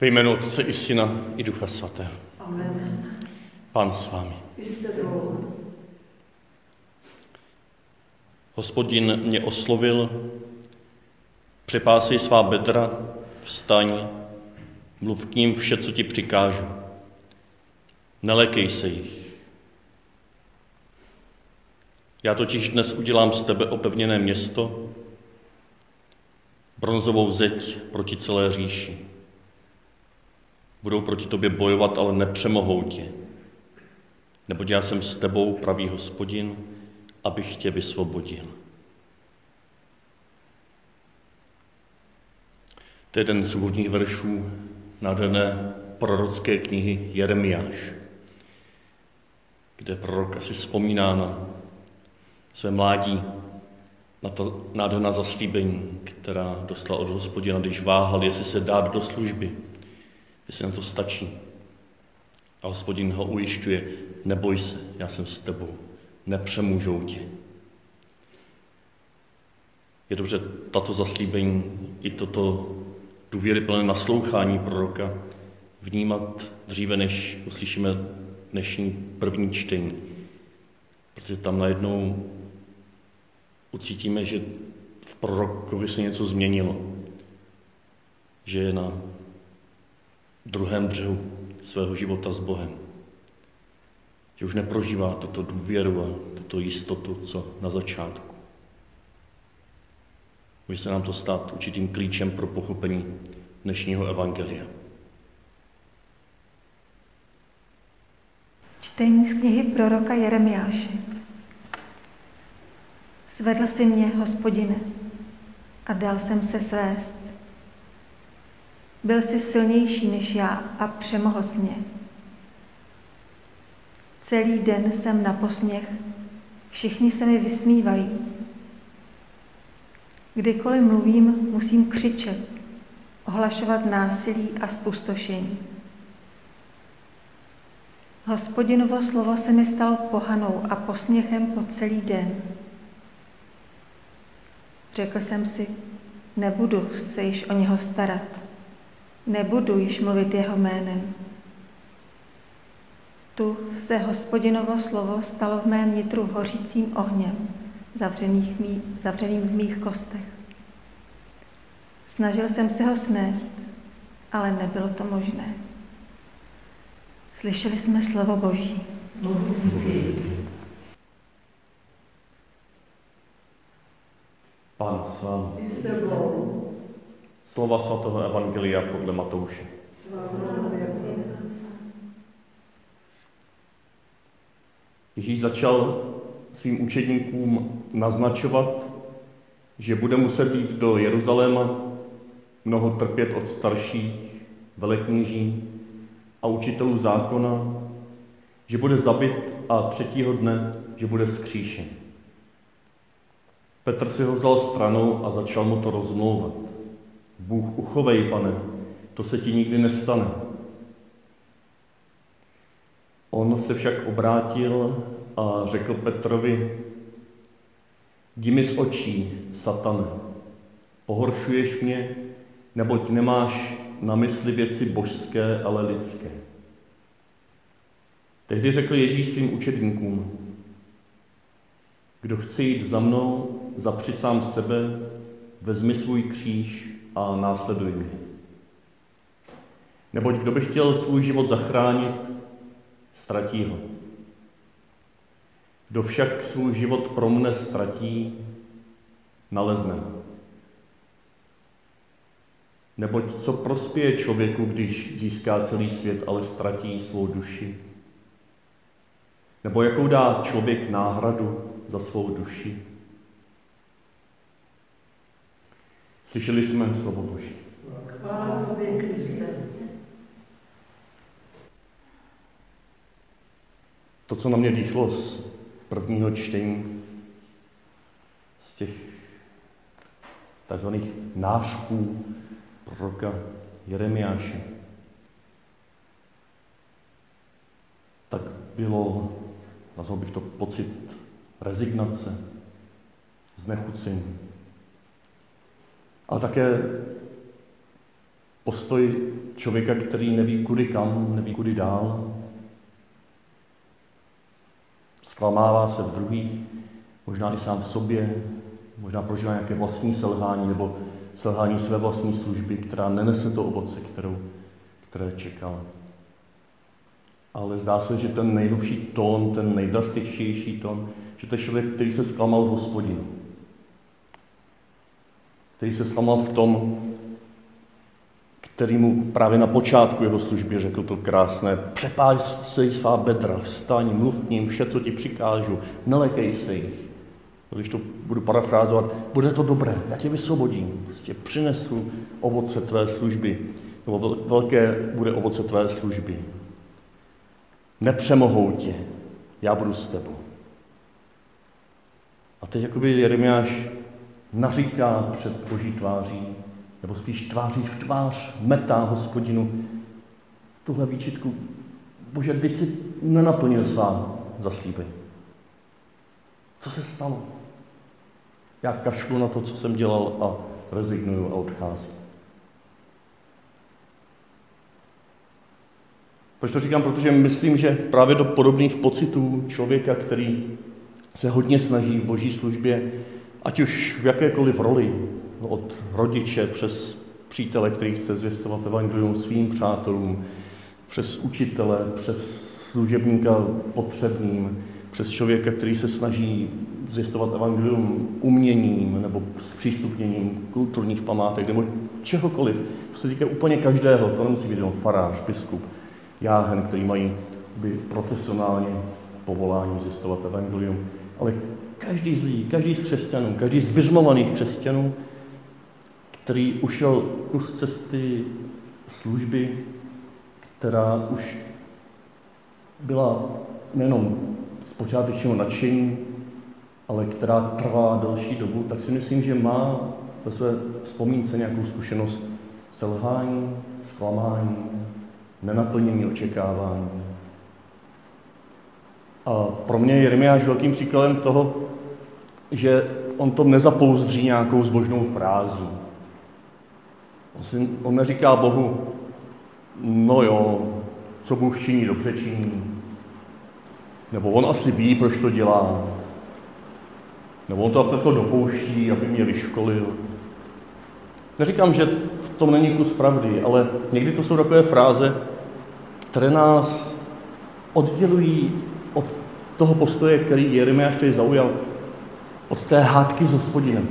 Ve jménu Otce i Syna i Ducha Svatého. Amen. Pán s vámi. Hospodin mě oslovil, přepásej svá bedra, vstaň, mluv k ním vše, co ti přikážu. Nelekej se jich. Já totiž dnes udělám z tebe opevněné město, bronzovou zeď proti celé říši. Budou proti tobě bojovat, ale nepřemohou tě. Neboť já jsem s tebou, pravý hospodin, abych tě vysvobodil. To je jeden z úvodních veršů nádherné prorocké knihy Jeremiáš, kde prorok asi vzpomíná na své mládí, na ta nádherná zaslíbení, která dostala od hospodina, když váhal, jestli se dát do služby, jestli na to stačí. A hospodin ho ujišťuje, neboj se, já jsem s tebou, nepřemůžou tě. Je dobře tato zaslíbení i toto důvěryplné naslouchání proroka vnímat dříve, než uslyšíme dnešní první čtení. Protože tam najednou ucítíme, že v prorokovi se něco změnilo. Že je na druhém břehu svého života s Bohem. Že už neprožívá tuto důvěru a tuto jistotu, co na začátku. Může se nám to stát určitým klíčem pro pochopení dnešního evangelia. Čtení z knihy proroka Jeremiáše. Zvedl si mě, hospodine, a dal jsem se svést. Byl jsi silnější než já a přemohl jsi mě. Celý den jsem na posměch, všichni se mi vysmívají. Kdykoliv mluvím, musím křičet, ohlašovat násilí a spustošení. Hospodinovo slovo se mi stalo pohanou a posměchem po celý den. Řekl jsem si, nebudu se již o něho starat, nebudu již mluvit jeho jménem. Tu se hospodinovo slovo stalo v mém nitru hořícím ohněm, zavřených mý, zavřeným v mých kostech. Snažil jsem se ho snést, ale nebylo to možné. Slyšeli jsme slovo Boží. Pán s vámi. Slova svatého Evangelia podle Matouše. Ježíš začal svým učedníkům naznačovat, že bude muset jít do Jeruzaléma, mnoho trpět od starších, velekněží a učitelů zákona, že bude zabit a třetího dne, že bude vzkříšen. Petr si ho vzal stranou a začal mu to rozmlouvat. Bůh uchovej, pane, to se ti nikdy nestane. On se však obrátil a řekl Petrovi, jdi mi z očí, satane, pohoršuješ mě, neboť nemáš na mysli věci božské, ale lidské. Tehdy řekl Ježíš svým učedníkům, kdo chce jít za mnou, zapři sám sebe, vezmi svůj kříž a následuj mě. Neboť kdo by chtěl svůj život zachránit, ztratí ho. Kdo však svůj život pro mne ztratí, nalezne ho. Neboť co prospěje člověku, když získá celý svět, ale ztratí svou duši? Nebo jakou dá člověk náhradu za svou duši? Slyšeli jsme slovo Boží. To, co na mě dýchlo z prvního čtení, z těch takzvaných nářků proroka Jeremiáše, tak bylo, nazval bych to pocit rezignace, znechucení. Ale také postoj člověka, který neví kudy kam, neví kudy dál. Zklamává se v druhých, možná i sám v sobě, možná prožívá nějaké vlastní selhání nebo selhání své vlastní služby, která nenese to ovoce, kterou, které čekal. Ale zdá se, že ten nejhlubší tón, ten nejdrastičtější tón, že to je člověk, který se zklamal v hospodinu. Který se zklamal v tom, který mu právě na počátku jeho služby řekl to krásné, přepáž se svá bedra, vstaň, mluv k ním, vše, co ti přikážu, nelekej se jich. Když to budu parafrázovat, bude to dobré, já tě vysvobodím, prostě přinesu ovoce tvé služby, nebo velké bude ovoce tvé služby. Nepřemohou tě, já budu s tebou. A teď jakoby Jeremiáš naříká před boží tváří, nebo spíš tváří v tvář metá hospodinu tuhle výčitku. Bože, teď si nenaplnil svá zaslíbení. Co se stalo? Já kašlu na to, co jsem dělal a rezignuju a odcházím. Proč to říkám? Protože myslím, že právě do podobných pocitů člověka, který se hodně snaží v boží službě, ať už v jakékoliv roli, od rodiče přes přítele, který chce zvěstovat evangelium svým přátelům, přes učitele, přes služebníka potřebným, přes člověka, který se snaží zjistovat evangelium uměním nebo s přístupněním kulturních památek nebo čehokoliv. To se týká úplně každého, to nemusí být jenom farář, biskup, jáhen, který mají by profesionálně povolání zjistovat evangelium, ale každý z lidí, každý z křesťanů, každý z vyzmovaných křesťanů, který ušel kus cesty služby, která už byla nejenom z počátečního nadšení, ale která trvá delší dobu, tak si myslím, že má ve své vzpomínce nějakou zkušenost selhání, zklamání, nenaplnění očekávání. A pro mě je Jeremiáš velkým příkladem toho, že on to nezapouzdří nějakou zbožnou frází. On, si, on neříká Bohu, no jo, co Bůh činí, dobře činí. Nebo on asi ví, proč to dělá. Nebo on to takhle dopouští, aby mě vyškolil. Neříkám, že v tom není kus pravdy, ale někdy to jsou takové fráze, které nás oddělují od toho postoje, který Jeremiáš tady zaujal, od té hádky s hospodinem.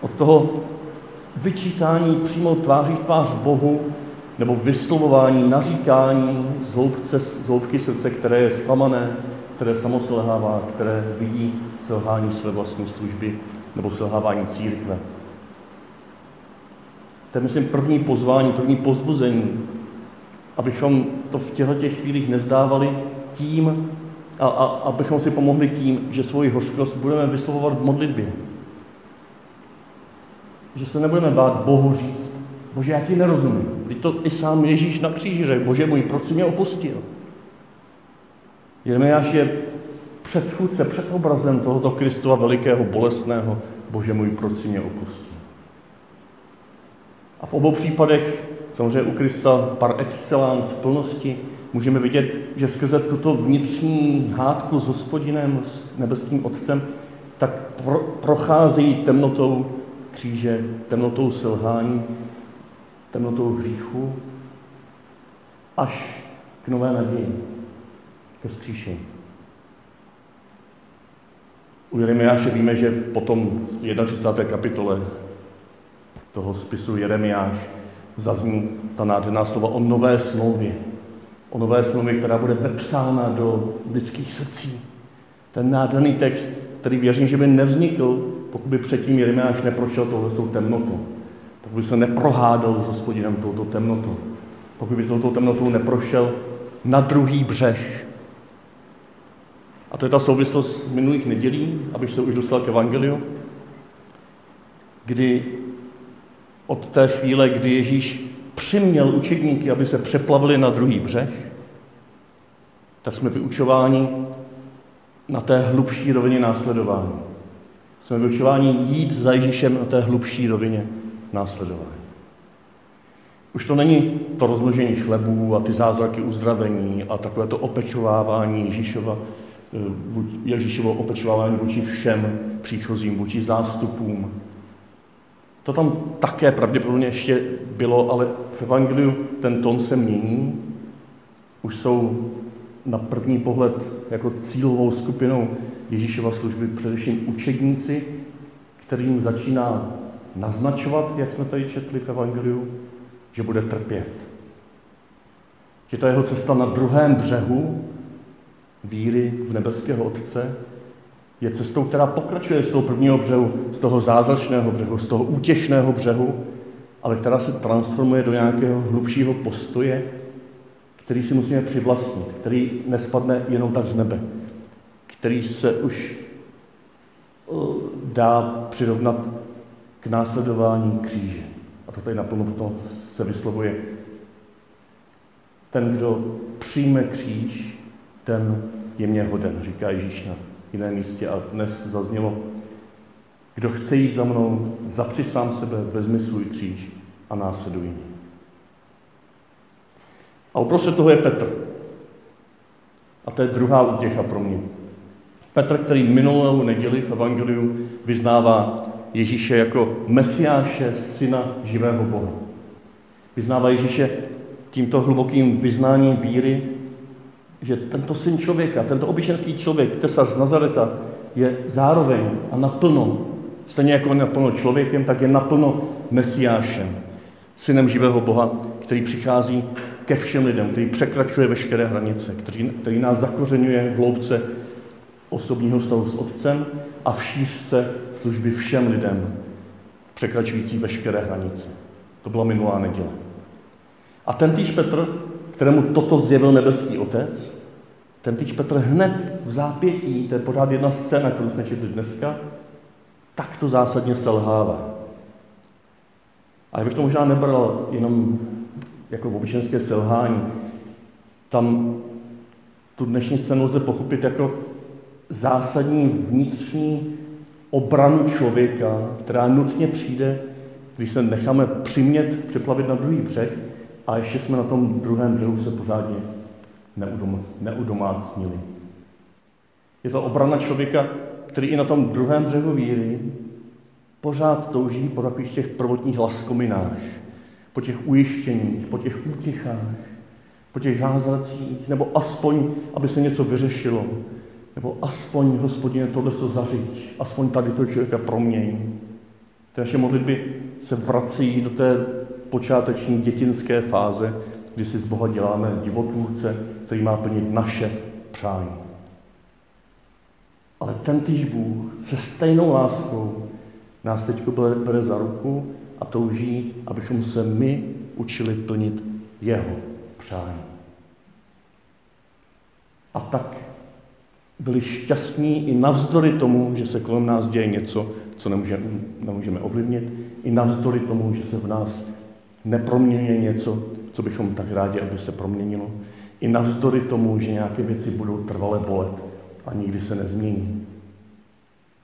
Od toho vyčítání přímo tváří tvář Bohu, nebo vyslovování, naříkání z, hloubce, z hloubky srdce, které je zklamané, které samo selhává, které vidí selhání své vlastní služby nebo selhávání církve. To je, myslím, první pozvání, první pozbuzení, abychom to v těchto těch chvílích nezdávali tím, a, a abychom si pomohli tím, že svoji hořkost budeme vyslovovat v modlitbě. Že se nebudeme bát Bohu říct, Bože, já ti nerozumím. Teď to i sám Ježíš na kříži řekl, Bože můj, proč jsi mě opustil? Jeremiáš je předchůdce, předobrazem tohoto Kristova velikého, bolestného, Bože můj, proč jsi mě opustil? A v obou případech, samozřejmě u Krista par excellence v plnosti, můžeme vidět, že skrze tuto vnitřní hádku s hospodinem, s nebeským otcem, tak pro, procházejí temnotou kříže, temnotou selhání, temnotou hříchu, až k nové naději, ke skříšení. U Jeremiáše víme, že potom v 31. kapitole toho spisu Jeremiáš zazní ta nádherná slova o nové smlouvě. O nové smlouvě, která bude vepsána do lidských srdcí. Ten nádherný text, který věřím, že by nevznikl, pokud by předtím Jeremiáš neprošel touhle temnotou. Pokud by se neprohádal s hospodinem touto temnotou. Pokud by touto temnotou neprošel na druhý břeh. A to je ta souvislost z minulých nedělí, abych se už dostal k evangeliu, kdy od té chvíle, kdy Ježíš přiměl učedníky, aby se přeplavili na druhý břeh, tak jsme vyučováni na té hlubší rovině následování. Jsme vyučováni jít za Ježíšem na té hlubší rovině následování. Už to není to rozmnožení chlebů a ty zázraky uzdravení a takové to opečovávání Ježíšova, eh, Ježíšovo opečovávání vůči všem příchozím, vůči zástupům. To tam také pravděpodobně ještě bylo, ale v Evangeliu ten tón se mění. Už jsou na první pohled jako cílovou skupinou Ježíšova služby především učedníci, kterým začíná naznačovat, jak jsme tady četli v Evangeliu, že bude trpět. Že ta jeho cesta na druhém břehu víry v nebeského Otce je cestou, která pokračuje z toho prvního břehu, z toho zázračného břehu, z toho útěšného břehu, ale která se transformuje do nějakého hlubšího postoje, který si musíme přivlastnit, který nespadne jenom tak z nebe, který se už eh, dá přirovnat k následování kříže. A to tady naplno potom se vyslovuje. Ten, kdo přijme kříž, ten je mě hoden, říká Ježíš na jiném místě. A dnes zaznělo, kdo chce jít za mnou, zapři sám sebe, vezmi svůj kříž a následuj mě. A uprostřed toho je Petr. A to je druhá útěcha pro mě. Petr, který minulou neděli v Evangeliu vyznává Ježíše jako Mesiáše, syna živého Boha. Vyznává Ježíše tímto hlubokým vyznáním víry, že tento syn člověka, tento obyčejný člověk, tesař z Nazareta, je zároveň a naplno, stejně jako je naplno člověkem, tak je naplno Mesiášem, synem živého Boha, který přichází ke všem lidem, který překračuje veškeré hranice, který, který nás zakořenuje v hloubce osobního vztahu s Otcem a v šířce služby všem lidem, překračující veškeré hranice. To byla minulá neděle. A ten týž Petr, kterému toto zjevil nebeský otec, ten týž Petr hned v zápětí, to je pořád jedna scéna, kterou jsme četli dneska, tak to zásadně selhává. A já bych to možná nebral jenom jako v obyčejské selhání. Tam tu dnešní scénu lze pochopit jako zásadní vnitřní obranu člověka, která nutně přijde, když se necháme přimět přeplavit na druhý břeh a ještě jsme na tom druhém břehu se pořádně neudomácnili. Je to obrana člověka, který i na tom druhém břehu víry pořád touží po takových těch prvotních laskominách, po těch ujištěních, po těch útěchách, po těch zázracích, nebo aspoň, aby se něco vyřešilo, nebo aspoň, hospodine, tohle se zařiď, aspoň tady to člověka proměň. Ty naše modlitby se vrací do té počáteční dětinské fáze, kdy si z Boha děláme divotvůrce, který má plnit naše přání. Ale ten týž Bůh se stejnou láskou nás teď bere za ruku a touží, abychom se my učili plnit jeho přání. A tak byli šťastní i navzdory tomu, že se kolem nás děje něco, co nemůžeme, nemůžeme ovlivnit, i navzdory tomu, že se v nás neproměňuje něco, co bychom tak rádi, aby se proměnilo, i navzdory tomu, že nějaké věci budou trvale bolet a nikdy se nezmění.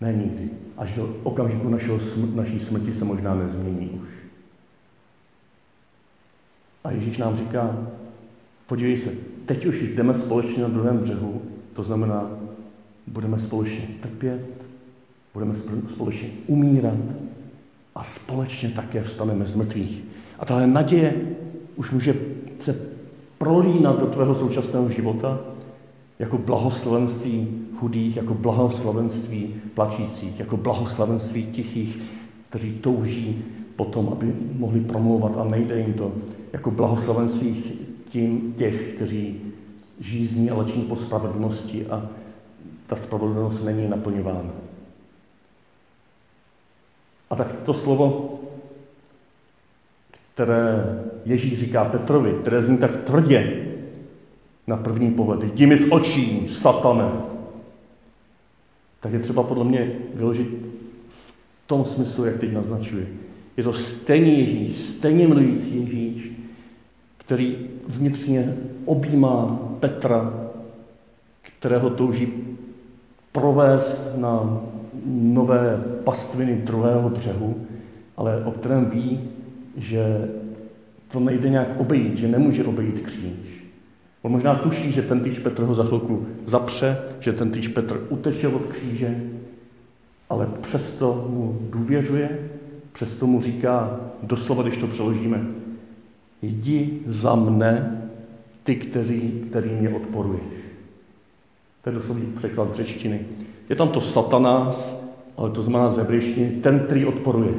Ne nikdy. Až do okamžiku našeho, naší smrti se možná nezmění už. A Ježíš nám říká, podívej se, teď už jdeme společně na druhém břehu, to znamená, budeme společně trpět, budeme společně umírat a společně také vstaneme z mrtvých. A tahle naděje už může se prolínat do tvého současného života jako blahoslavenství chudých, jako blahoslavenství plačících, jako blahoslavenství tichých, kteří touží potom, aby mohli promlouvat a nejde jim to, jako blahoslavenství tím těch, kteří žízní a leční po spravedlnosti a ta spravedlnost není naplňována. A tak to slovo, které Ježíš říká Petrovi, které zní tak tvrdě na první pohled, jdi mi z očí, satane, tak je třeba podle mě vyložit v tom smyslu, jak teď naznačuje. Je to stejný Ježíš, stejně milující Ježíš, který vnitřně objímá Petra, kterého touží provést na nové pastviny druhého břehu, ale o kterém ví, že to nejde nějak obejít, že nemůže obejít kříž. On možná tuší, že ten týž Petr ho za chvilku zapře, že ten týž Petr uteče od kříže, ale přesto mu důvěřuje, přesto mu říká, doslova, když to přeložíme, jdi za mne, ty, který, který mě odporuješ. To je doslovný překlad řečtiny. Je tam to satanás, ale to znamená z hebrejštiny ten, který odporuje.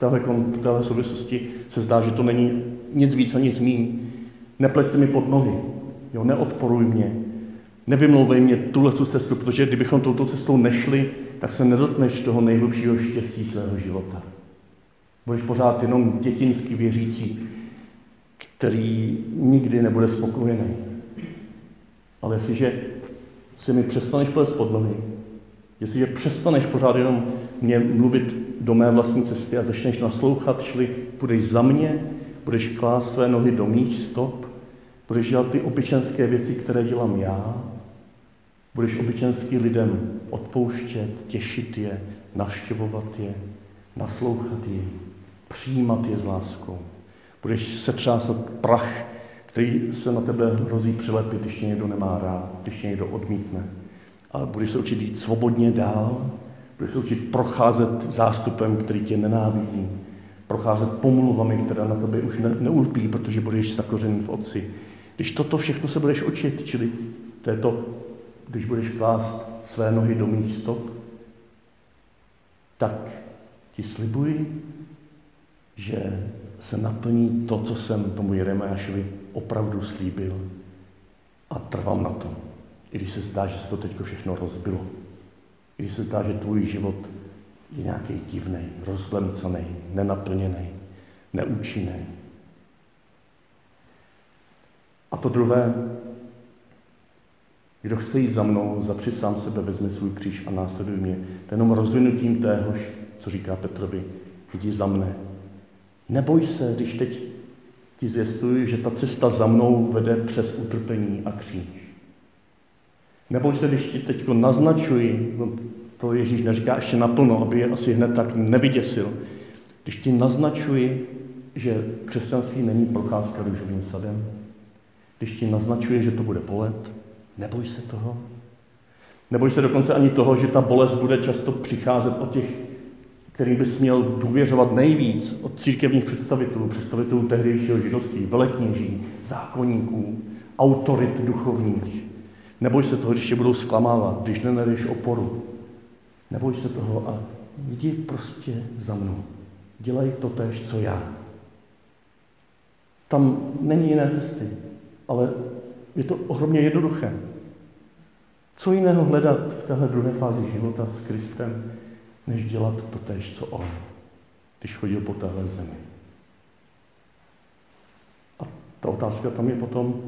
Téhle, téhle souvislosti se zdá, že to není nic víc a nic míň. Nepleťte mi pod nohy, jo, neodporuj mě, nevymlouvej mě tuhle tu cestu, protože kdybychom touto cestou nešli, tak se nedotkneš toho nejhlubšího štěstí svého života. Budeš pořád jenom dětinský věřící, který nikdy nebude spokojený. Ale jestliže si mi přestaneš plést pod nohy, jestliže přestaneš pořád jenom mě mluvit do mé vlastní cesty a začneš naslouchat, šli, budeš za mě, budeš klást své nohy do mých stop, budeš dělat ty obyčenské věci, které dělám já, budeš obyčenský lidem odpouštět, těšit je, navštěvovat je, naslouchat je, přijímat je s láskou. Budeš setřásat prach, který se na tebe hrozí přilepit, když tě někdo nemá rád, když tě někdo odmítne. Ale budeš se učit jít svobodně dál, budeš se učit procházet zástupem, který tě nenávidí, procházet pomluvami, které na tebe už ne, neulpí, protože budeš zakořený v Otci. Když toto všechno se budeš učit, čili to je to, když budeš klást své nohy do mých stop, tak ti slibuji, že se naplní to, co jsem tomu Jeremiášovi opravdu slíbil a trvám na tom. I když se zdá, že se to teď všechno rozbilo. Když se zdá, že tvůj život je nějaký divný, rozlemcaný, nenaplněný, neúčinný. A to druhé, kdo chce jít za mnou, zapři sám sebe, vezmi svůj kříž a následuj mě. To je jenom rozvinutím téhož, co říká Petrovi, jdi za mne. Neboj se, když teď ti zjistuji, že ta cesta za mnou vede přes utrpení a kříž. Neboj se, když ti teď naznačuji, no to Ježíš neříká ještě naplno, aby je asi hned tak nevyděsil, když ti naznačuji, že křesťanství není procházka růžovým sadem, když ti naznačuje, že to bude bolet, neboj se toho. Neboj se dokonce ani toho, že ta bolest bude často přicházet od těch, kterým bys měl důvěřovat nejvíc, od církevních představitelů, představitelů tehdejšího židovství, velekněží, zákonníků, autorit duchovních. Neboj se toho, když tě budou zklamávat, když nenadeš oporu. Neboj se toho a jdi prostě za mnou. Dělej to tež, co já. Tam není jiné cesty, ale je to ohromně jednoduché. Co jiného hledat v téhle druhé fázi života s Kristem, než dělat to tež, co on, když chodil po téhle zemi. A ta otázka tam je potom,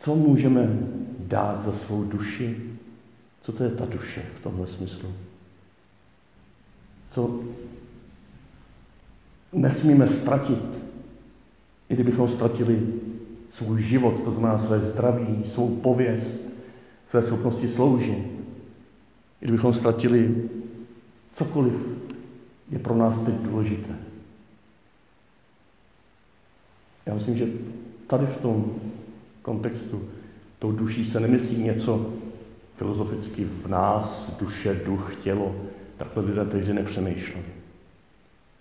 co můžeme dát za svou duši? Co to je ta duše v tomhle smyslu? Co nesmíme ztratit, i kdybychom ztratili svůj život, to znamená své zdraví, svou pověst, své schopnosti sloužit. I kdybychom ztratili cokoliv, je pro nás teď důležité. Já myslím, že tady v tom kontextu tou duší se nemyslí něco filozoficky v nás, duše, duch, tělo. Takhle lidé tehdy nepřemýšleli.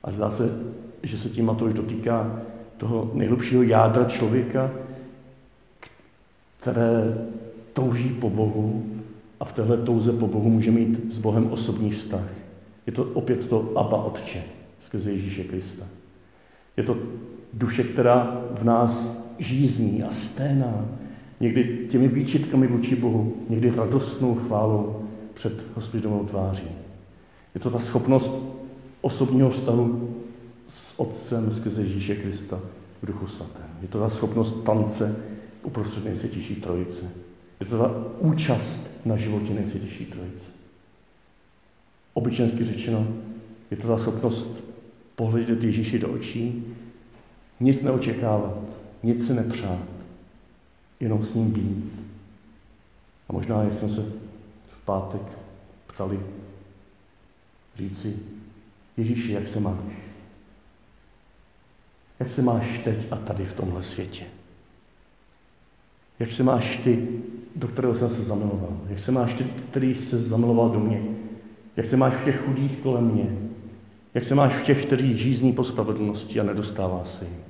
A zdá se, že se tím Matouš dotýká toho nejlepšího jádra člověka, které touží po Bohu a v téhle touze po Bohu může mít s Bohem osobní vztah. Je to opět to Abba Otče skrze Ježíše Krista. Je to duše, která v nás žízní a sténá, někdy těmi výčitkami vůči Bohu, někdy radostnou chválou před hospodinovou tváří. Je to ta schopnost osobního vztahu s Otcem skrze Ježíše Krista v Duchu Svatém. Je to ta schopnost tance uprostřed nejsvětější trojice. Je to ta účast na životě nejsvětější trojice. Obyčensky řečeno, je to ta schopnost pohledět Ježíši do očí, nic neočekávat, nic si nepřát, jenom s ním být. A možná, jak jsme se v pátek ptali, říci, Ježíši, jak se máš? Jak se máš teď a tady v tomhle světě? Jak se máš ty, do kterého jsem se zamiloval? Jak se máš ty, který se zamiloval do mě? Jak se máš v těch chudých kolem mě? Jak se máš v těch, kteří žízní po spravedlnosti a nedostává se jim?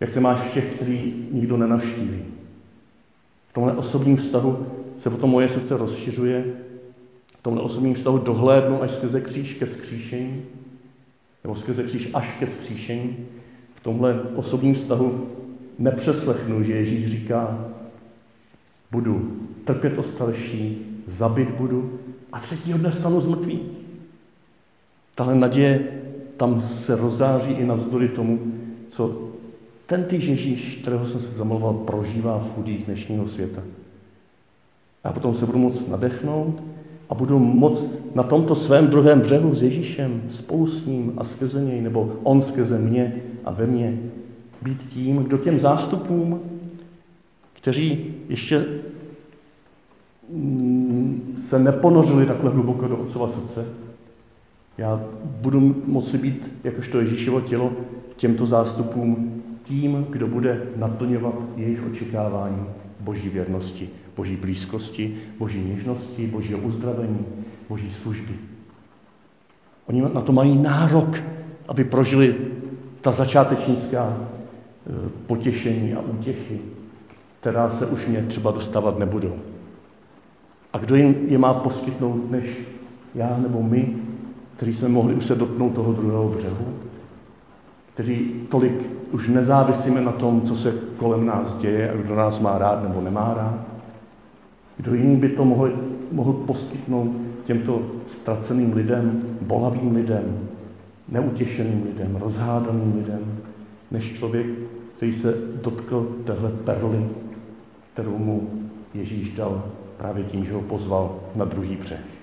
Jak se máš těch, který nikdo nenavštíví? V tomhle osobním vztahu se potom moje srdce rozšiřuje, v tomhle osobním vztahu dohlédnu až skrze kříž ke vzkříšení, nebo skrze kříž až ke vzkříšení. V tomhle osobním vztahu nepřeslechnu, že Ježíš říká, budu trpět o starší, zabit budu a třetího dne stanu z. Tahle naděje tam se rozáří i navzdory tomu, co ten týž Ježíš, kterého jsem se zamluval, prožívá v chudých dnešního světa. A potom se budu moct nadechnout a budu moct na tomto svém druhém břehu s Ježíšem spolu s ním a skrze něj, nebo on skrze mě a ve mně, být tím, kdo těm zástupům, kteří ještě mm, se neponořili takhle hluboko do otcova srdce, já budu moci být, jakožto Ježíšovo tělo, těmto zástupům tím, kdo bude naplňovat jejich očekávání boží věrnosti, boží blízkosti, boží něžnosti, božího uzdravení, boží služby. Oni na to mají nárok, aby prožili ta začátečnická eh, potěšení a útěchy, která se už mě třeba dostávat nebudou. A kdo jim je má poskytnout, než já nebo my, kteří jsme mohli už se dotknout toho druhého břehu, kteří tolik už nezávisíme na tom, co se kolem nás děje a kdo nás má rád nebo nemá rád. Kdo jiný by to mohl, mohl poskytnout těmto ztraceným lidem, bolavým lidem, neutěšeným lidem, rozhádaným lidem, než člověk, který se dotkl téhle perly, kterou mu Ježíš dal právě tím, že ho pozval na druhý břeh.